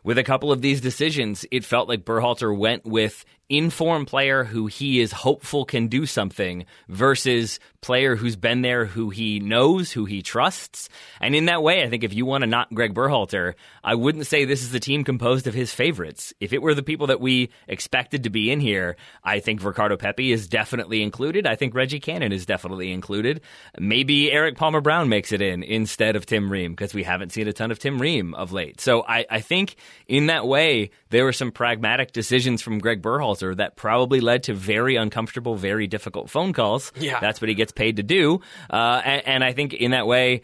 A: with a couple of these decisions, it felt like Berhalter went with informed player who he is hopeful can do something versus player who's been there, who he knows, who he trusts. And in that way, I think if you want to knock Greg Berhalter, I wouldn't say this is the team composed of his favorites. If it were the people that we expected to be in here, I think Ricardo Pepi is definitely included. I think Reggie Cannon is definitely included. Maybe Erik Palmer Brown makes it in instead of Tim Ream because we haven't seen a ton of Tim Ream of late. So I, I think in that way, there were some pragmatic decisions from Greg Berhalter that probably led to very uncomfortable, very difficult phone calls.
B: Yeah.
A: That's what he gets paid to do. Uh, and, and I think in that way,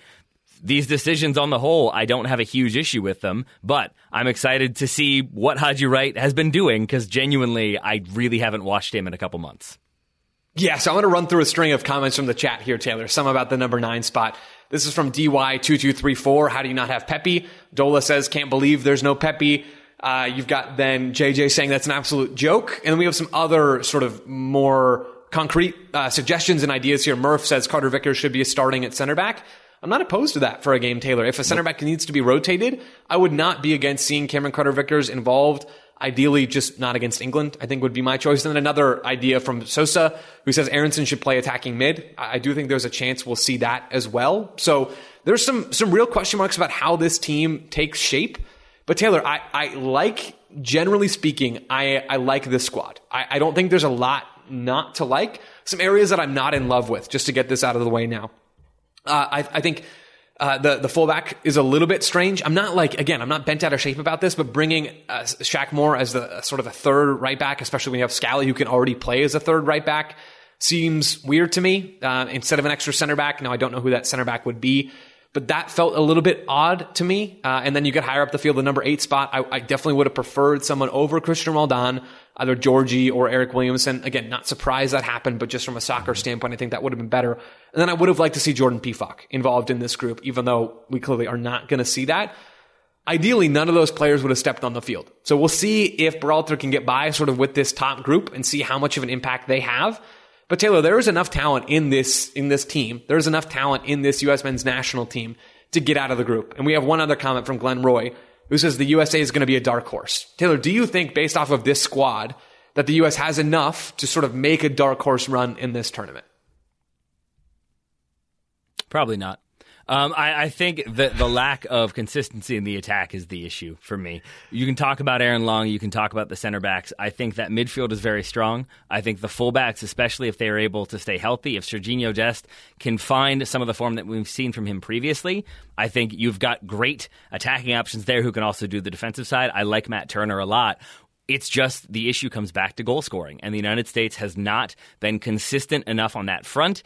A: these decisions on the whole, I don't have a huge issue with them, but I'm excited to see what Haji Wright has been doing because genuinely, I really haven't watched him in a couple months.
B: Yeah, so I'm going to run through a string of comments from the chat here, Taylor. Some about the number nine spot. This is from DY2234. How do you not have Pepi? Dola says, can't believe there's no Pepi. Uh, you've got then JJ saying that's an absolute joke. And then we have some other sort of more concrete uh, suggestions and ideas here. Murph says Carter Vickers should be starting at center back. I'm not opposed to that for a game, Taylor. If a center back needs to be rotated, I would not be against seeing Cameron Carter Vickers involved. Ideally, just not against England, I think would be my choice. And then another idea from Sosa, who says Aaronson should play attacking mid. I do think there's a chance we'll see that as well. So there's some, some real question marks about how this team takes shape. But Taylor, I, I like, generally speaking, I, I like this squad. I, I don't think there's a lot not to like, some areas that I'm not in love with, just to get this out of the way now. Uh, I, I, think uh, the the fullback is a little bit strange. I'm not like again, I'm not bent out of shape about this, but bringing uh, Shaq Moore as the sort of a third right back, especially when you have Scally who can already play as a third right back, seems weird to me. Uh, instead of an extra center back, now I don't know who that center back would be but that felt a little bit odd to me. Uh, and then you get higher up the field, the number eight spot. I, I definitely would have preferred someone over Cristian Roldan, either Djordje or Eryk Williamson. Again, not surprised that happened, but just from a soccer standpoint, I think that would have been better. And then I would have liked to see Jordan Pefok involved in this group, even though we clearly are not going to see that. Ideally, none of those players would have stepped on the field. So we'll see if Berhalter can get by sort of with this top group and see how much of an impact they have. But Taylor, there is enough talent in this in this team. There's enough talent in this U.S. men's national team to get out of the group. And we have one other comment from Glenn Roy who says the USA is going to be a dark horse. Taylor, do you think, based off of this squad, that the U.S. has enough to sort of make a dark horse run in this tournament?
A: Probably not. Um, I, I, think that the lack of consistency in the attack is the issue for me. You can talk about Aaron Long, you can talk about the center backs. I think that midfield is very strong. I think the fullbacks, especially if they are able to stay healthy, if Serginho Dest can find some of the form that we've seen from him previously, I think you've got great attacking options there who can also do the defensive side. I like Matt Turner a lot. It's just the issue comes back to goal scoring, and the United States has not been consistent enough on that front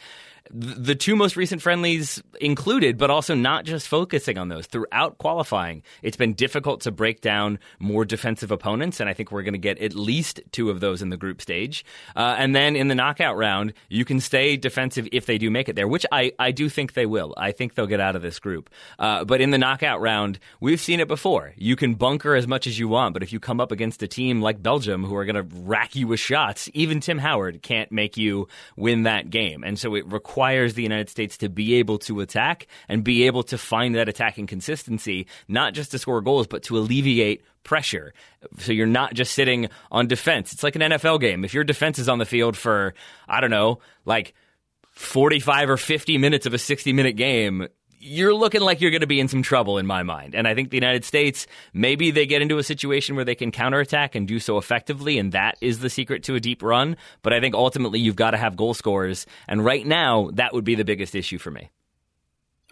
A: the two most recent friendlies included, but also not just focusing on those. Throughout qualifying, it's been difficult to break down more defensive opponents, and I think we're going to get at least two of those in the group stage. Uh, and then in the knockout round, you can stay defensive if they do make it there, which I, I do think they will. I think they'll get out of this group. Uh, but in the knockout round, we've seen it before. You can bunker as much as you want, but if you come up against a team like Belgium who are going to rack you with shots, even Tim Howard can't make you win that game. And so it requires requires the United States to be able to attack and be able to find that attacking consistency, not just to score goals, but to alleviate pressure. So you're not just sitting on defense. It's like an NFL game. If your defense is on the field for, I don't know, like 45 or 50 minutes of a 60 minute game, you're looking like you're going to be in some trouble in my mind. And I think the United States, maybe they get into a situation where they can counterattack and do so effectively, and that is the secret to a deep run. But I think ultimately you've got to have goal scorers. And right now, that would be the biggest issue for me.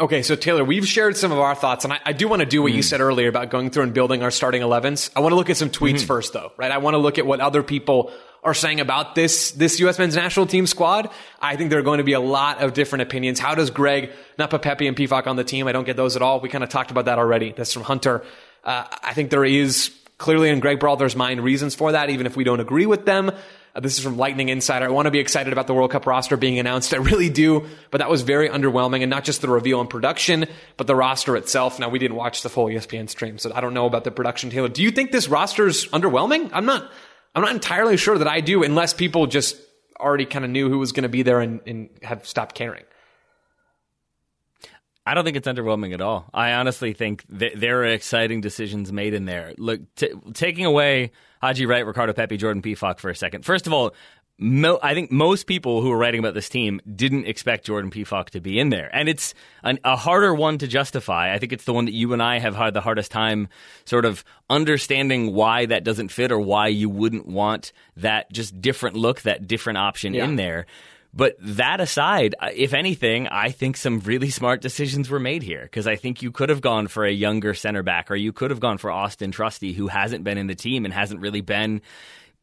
B: Okay, so Taylor, we've shared some of our thoughts, and I, I do want to do what mm. you said earlier about going through and building our starting 11s. I want to look at some tweets mm-hmm. first, though, right? I want to look at what other people are saying about this, this U.S. men's national team squad. I think there are going to be a lot of different opinions. How does Greg not put Pepi and Pefok on the team? I don't get those at all. We kind of talked about that already. That's from Hunter. Uh, I think there is clearly in Greg Berhalter's mind reasons for that, even if we don't agree with them. Uh, this is from Lightning Insider. I want to be excited about the World Cup roster being announced. I really do, but that was very underwhelming and not just the reveal and production, but the roster itself. Now we didn't watch the full ESPN stream, so I don't know about the production. Taylor, do you think this roster's underwhelming? I'm not. I'm not entirely sure that I do, unless people just already kind of knew who was going to be there and, and have stopped caring.
A: I don't think it's underwhelming at all. I honestly think there are exciting decisions made in there. Look, t- taking away Haji Wright, Ricardo Pepi, Jordan Pefok for a second. First of all, Mo- I think most people who are writing about this team didn't expect Jordan Pefok to be in there, and it's an, a harder one to justify. I think it's the one that you and I have had the hardest time sort of understanding why that doesn't fit or why you wouldn't want that just different look, that different option yeah. in there. But that aside, if anything, I think some really smart decisions were made here because I think you could have gone for a younger center back or you could have gone for Austin Trusty, who hasn't been in the team and hasn't really been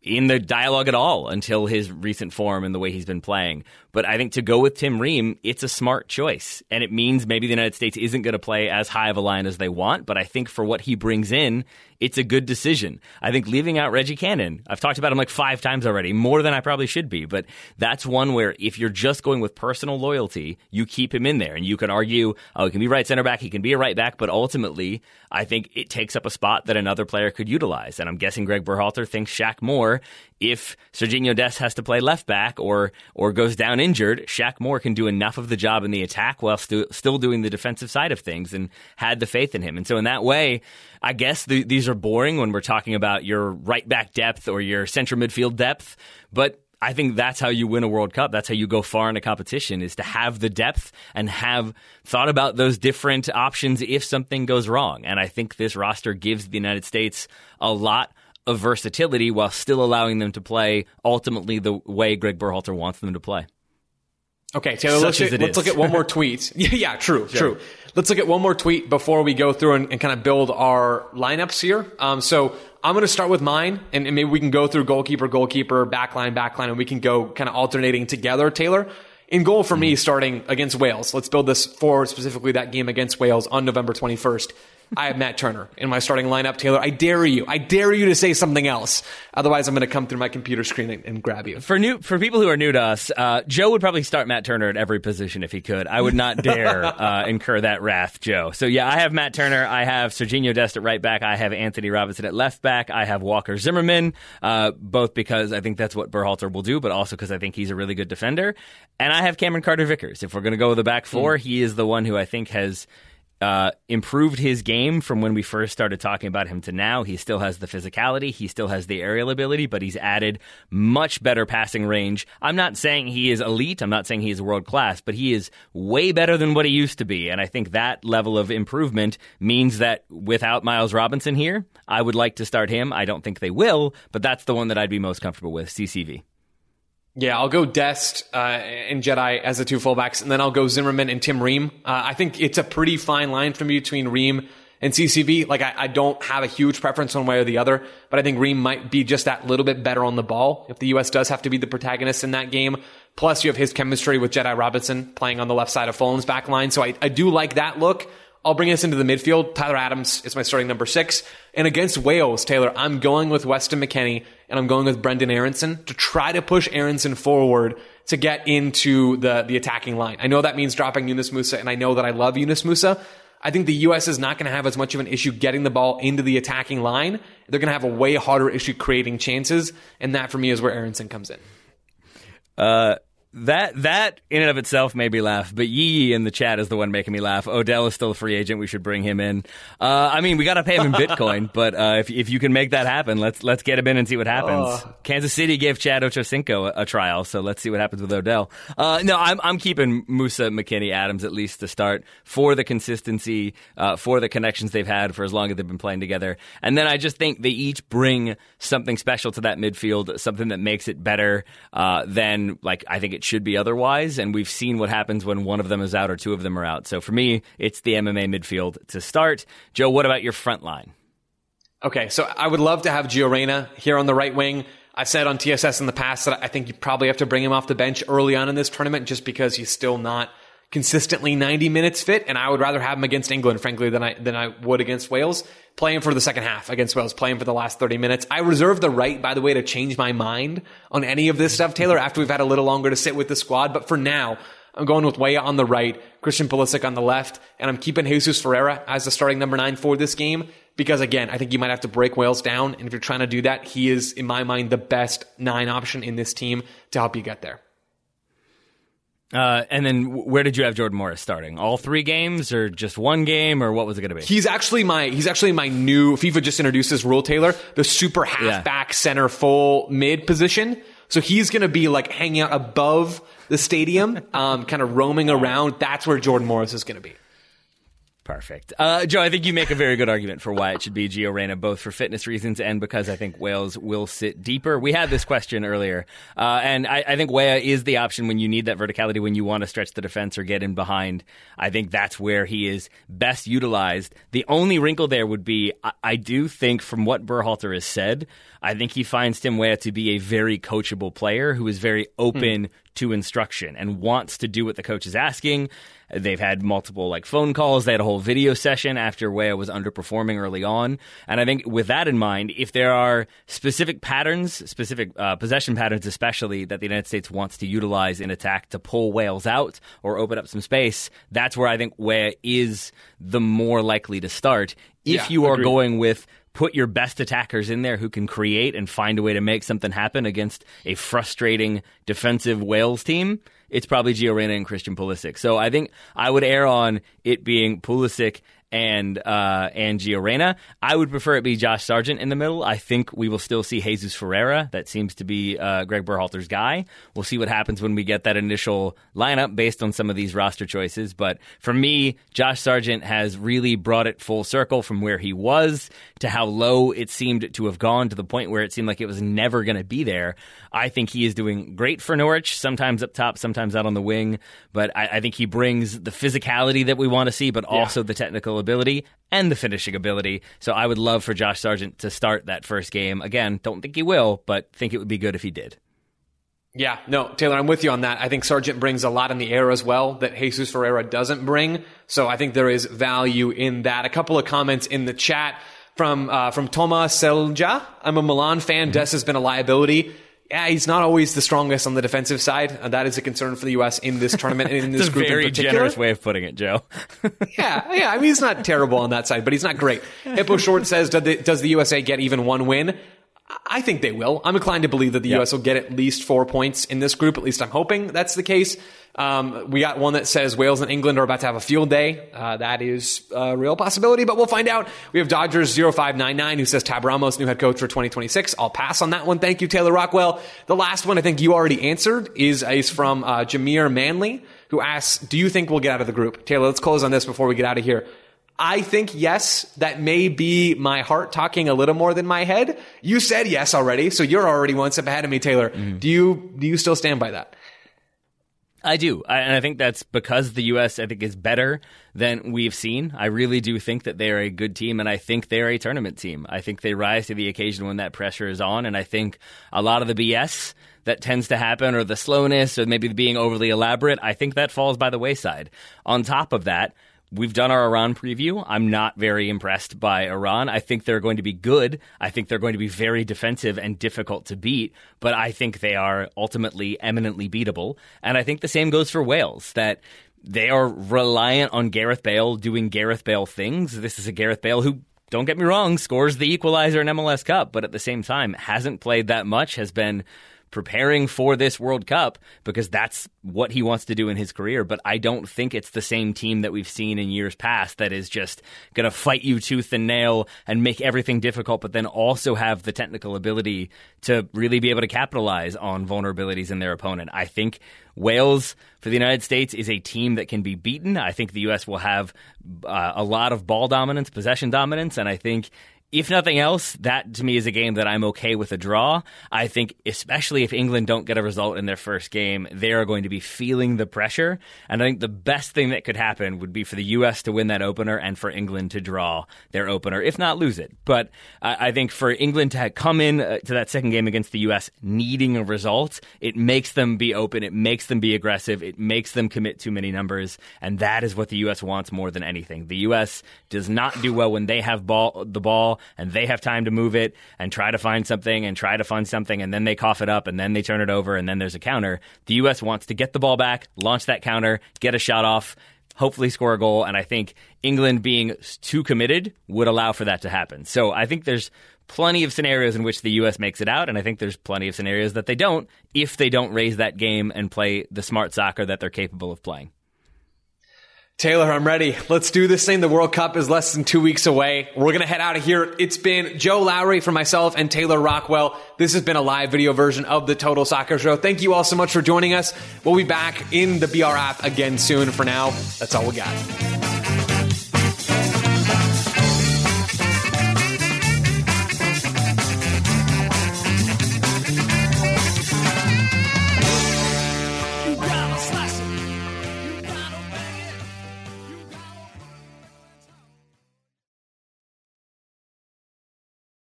A: in the dialogue at all until his recent form and the way he's been playing. But I think to go with Tim Ream, it's a smart choice. And it means maybe the United States isn't going to play as high of a line as they want. But I think for what he brings in, it's a good decision. I think leaving out Reggie Cannon, I've talked about him like five times already, more than I probably should be. But that's one where if you're just going with personal loyalty, you keep him in there. And you can argue, oh, he can be right center back, he can be a right back. But ultimately, I think it takes up a spot that another player could utilize. And I'm guessing Greg Berhalter thinks Shaq Moore, if Serginho Dest has to play left back or, or goes down injured, Shaq Moore can do enough of the job in the attack while stu- still doing the defensive side of things and had the faith in him. And so in that way, I guess the, these are boring when we're talking about your right back depth or your central midfield depth, but I think that's how you win a World Cup. That's how you go far in a competition is to have the depth and have thought about those different options if something goes wrong. And I think this roster gives the United States a lot of versatility while still allowing them to play ultimately the way Greg Berhalter wants them to play.
B: Okay, Taylor, let's, let's look at one more tweet. yeah, yeah, true, sure. true. Let's look at one more tweet before we go through and, and kind of build our lineups here. Um, so I'm going to start with mine, and, and, maybe we can go through goalkeeper, goalkeeper, backline, backline, and we can go kind of alternating together. Taylor, in goal for me, mm-hmm. starting against Wales. Let's build this for specifically that game against Wales on November 21st. I have Matt Turner in my starting lineup. Taylor, I dare you. I dare you to say something else. Otherwise, I'm going to come through my computer screen and, and, grab you.
A: For new for people who are new to us, uh, Joe would probably start Matt Turner at every position if he could. I would not dare uh, incur that wrath, Joe. So yeah, I have Matt Turner. I have Serginho Dest at right back. I have Antonee Robinson at left back. I have Walker Zimmerman, uh, both because I think that's what Berhalter will do, but also because I think he's a really good defender. And I have Cameron Carter Vickers. If we're going to go with the back four, mm. he is the one who I think has uh, improved his game from when we first started talking about him to now. He still has the physicality, he still has the aerial ability, but he's added much better passing range. I'm not saying he is elite, I'm not saying he is world class, but he is way better than what he used to be. And I think that level of improvement means that without Miles Robinson here, I would like to start him. I don't think they will, but that's the one that I'd be most comfortable with, CCV.
B: Yeah, I'll go Dest uh, and Jedi as the two fullbacks, and then I'll go Zimmerman and Tim Ream. Uh, I think it's a pretty fine line for me between Ream and CCV. Like, I, I, don't have a huge preference one way or the other, but I think Ream might be just that little bit better on the ball if the U.S. does have to be the protagonist in that game. Plus, you have his chemistry with Jedi Robinson playing on the left side of Fulham's back line. So I, I do like that look. I'll bring us into the midfield. Tyler Adams is my starting number six. And against Wales, Taylor, I'm going with Weston McKennie and I'm going with Brenden Aaronson to try to push Aaronson forward to get into the, the attacking line. I know that means dropping Yunus Musah, and I know that I love Yunus Musah. I think the U.S. is not going to have as much of an issue getting the ball into the attacking line. They're going to have a way harder issue creating chances, and that for me is where Aaronson comes in.
A: Uh, that that in and of itself made me laugh, but Yee in the chat is the one making me laugh. Odell is still a free agent. We should bring him in. Uh, I mean, we got to pay him in Bitcoin, but uh, if if you can make that happen, let's let's get him in and see what happens. Oh. Kansas City gave Chad Ochocinco a, a, trial, so let's see what happens with Odell. Uh, no, I'm I'm keeping Musah McKennie Adams at least to start for the consistency, uh, for the connections they've had for as long as they've been playing together, and then I just think they each bring something special to that midfield, something that makes it better uh, than like I think it should be otherwise. And we've seen what happens when one of them is out or two of them are out. So for me, it's the MMA midfield to start. Joe, what about your front line?
B: Okay, so I would love to have Gio Reyna here on the right wing. I've said on TSS in the past that I think you probably have to bring him off the bench early on in this tournament just because he's still not consistently 90 minutes fit, and I would rather have him against England, frankly, than I than I would against Wales. Playing for the second half against Wales, playing for the last 30 minutes. I reserve the right, by the way, to change my mind on any of this stuff, Taylor, after we've had a little longer to sit with the squad. But for now, I'm going with Weah on the right, Christian Pulisic on the left, and I'm keeping Jesus Ferreira as the starting number nine for this game because again, I think you might have to break Wales down. And if you're trying to do that, he is, in my mind, the best nine option in this team to help you get there.
A: Uh, and then where did you have Jordan Morris starting? All three games, or just one game, or what was it going to be?
B: He's actually my he's actually my new FIFA just introduced this rule, Taylor, the super halfback yeah. center full mid position. So he's going to be like hanging out above the stadium, um, kind of roaming around. That's where Jordan Morris is going to be.
A: Perfect. Uh, Joe, I think you make a very good argument for why it should be Gio Reyna, both for fitness reasons and because I think Wales will sit deeper. We had this question earlier, uh, and I, I, think Weah is the option when you need that verticality, when you want to stretch the defense or get in behind. I think that's where he is best utilized. The only wrinkle there would be I, I do think, from what Berhalter has said, I think he finds Tim Weah to be a very coachable player who is very open hmm. To instruction and wants to do what the coach is asking. They've had multiple like phone calls. They had a whole video session after Weah was underperforming early on. And I think with that in mind, if there are specific patterns, specific uh, possession patterns, especially that the United States wants to utilize in attack to pull Wales out or open up some space, that's where I think Weah is the more likely to start. If yeah, you are agreed. going with put your best attackers in there who can create and find a way to make something happen against a frustrating defensive Wales team, it's probably Gio Reyna and Christian Pulisic. So I think I would err on it being Pulisic and uh, and Gio I would prefer it be Josh Sargent in the middle. I think we will still see Jesus Ferreira. That seems to be uh, Greg Berhalter's guy. We'll see what happens when we get that initial lineup based on some of these roster choices. But for me, Josh Sargent has really brought it full circle from where he was to how low it seemed to have gone to the point where it seemed like it was never going to be there. I think he is doing great for Norwich, sometimes up top, sometimes out on the wing. But I, I think he brings the physicality that we want to see, but yeah. also the technical ability and the finishing ability. So I would love for Josh Sargent to start that first game. Again, don't think he will, but think it would be good if he did.
B: Yeah, no, Taylor, I'm with you on that. I think Sargent brings a lot in the air as well that Jesus Ferreira doesn't bring. So I think there is value in that. A couple of comments in the chat from uh, from Thomas Selja. I'm a Milan fan. Mm-hmm. Dest has been a liability yeah, he's not always the strongest on the defensive side. and that is a concern for the U.S. in this tournament and in this group
A: very
B: in particular.
A: generous way of putting it, Joe.
B: yeah, yeah. I mean, he's not terrible on that side, but he's not great. Hippo Short says, does the, does the USA get even one win? I think they will. I'm inclined to believe that the yep. U.S. will get at least four points in this group. At least I'm hoping that's the case. Um, we got one that says Wales and England are about to have a field day. Uh, that is a real possibility, but we'll find out. We have Dodgers 0599 who says Tab Ramos, new head coach for 2026. I'll pass on that one. Thank you, Taylor Rockwell. The last one I think you already answered is, is from uh, Jameer Manley, who asks, Do you think we'll get out of the group? Taylor, let's close on this before we get out of here. I think yes, that may be my heart talking a little more than my head. You said yes already, so you're already one step ahead of me, Taylor. Mm. Do you do you still stand by that?
A: I do. I, and I think that's because the U.S., I think, is better than we've seen. I really do think that they're a good team, and I think they're a tournament team. I think they rise to the occasion when that pressure is on, and I think a lot of the BS that tends to happen, or the slowness, or maybe being overly elaborate, I think that falls by the wayside. On top of that, We've done our Iran preview. I'm not very impressed by Iran. I think they're going to be good. I think they're going to be very defensive and difficult to beat, but I think they are ultimately eminently beatable. And I think the same goes for Wales, that they are reliant on Gareth Bale doing Gareth Bale things. This is a Gareth Bale who don't get me wrong, scores the equalizer in MLS Cup, but at the same time hasn't played that much, has been preparing for this World Cup because that's what he wants to do in his career. But I don't think it's the same team that we've seen in years past that is just going to fight you tooth and nail and make everything difficult, but then also have the technical ability to really be able to capitalize on vulnerabilities in their opponent. I think Wales for the United States is a team that can be beaten. I think the U.S. will have uh, a lot of ball dominance, possession dominance, and I think if nothing else, that to me is a game that I'm okay with a draw. I think, especially if England don't get a result in their first game, they are going to be feeling the pressure. And I think the best thing that could happen would be for the U.S. to win that opener and for England to draw their opener, if not lose it. But I, I think for England to come in uh, to that second game against the U.S. needing a result, it makes them be open, it makes them be aggressive, it makes them commit too many numbers. And that is what the U.S. wants more than anything. The U.S. does not do well when they have ball, the ball and they have time to move it and try to find something and try to find something and then they cough it up and then they turn it over and then there's a counter. The U.S. wants to get the ball back, launch that counter, get a shot off, hopefully score a goal. And I think England being too committed would allow for that to happen. So I think there's plenty of scenarios in which the U.S. makes it out, and I think there's plenty of scenarios that they don't if they don't raise that game and play the smart soccer that they're capable of playing.
B: Taylor, I'm ready. Let's do this thing. The World Cup is less than two weeks away. We're going to head out of here. It's been Joe Lowery for myself and Taylor Rockwell. This has been a live video version of the Total Soccer Show. Thank you all so much for joining us. We'll be back in the BR app again soon. For now, that's all we got.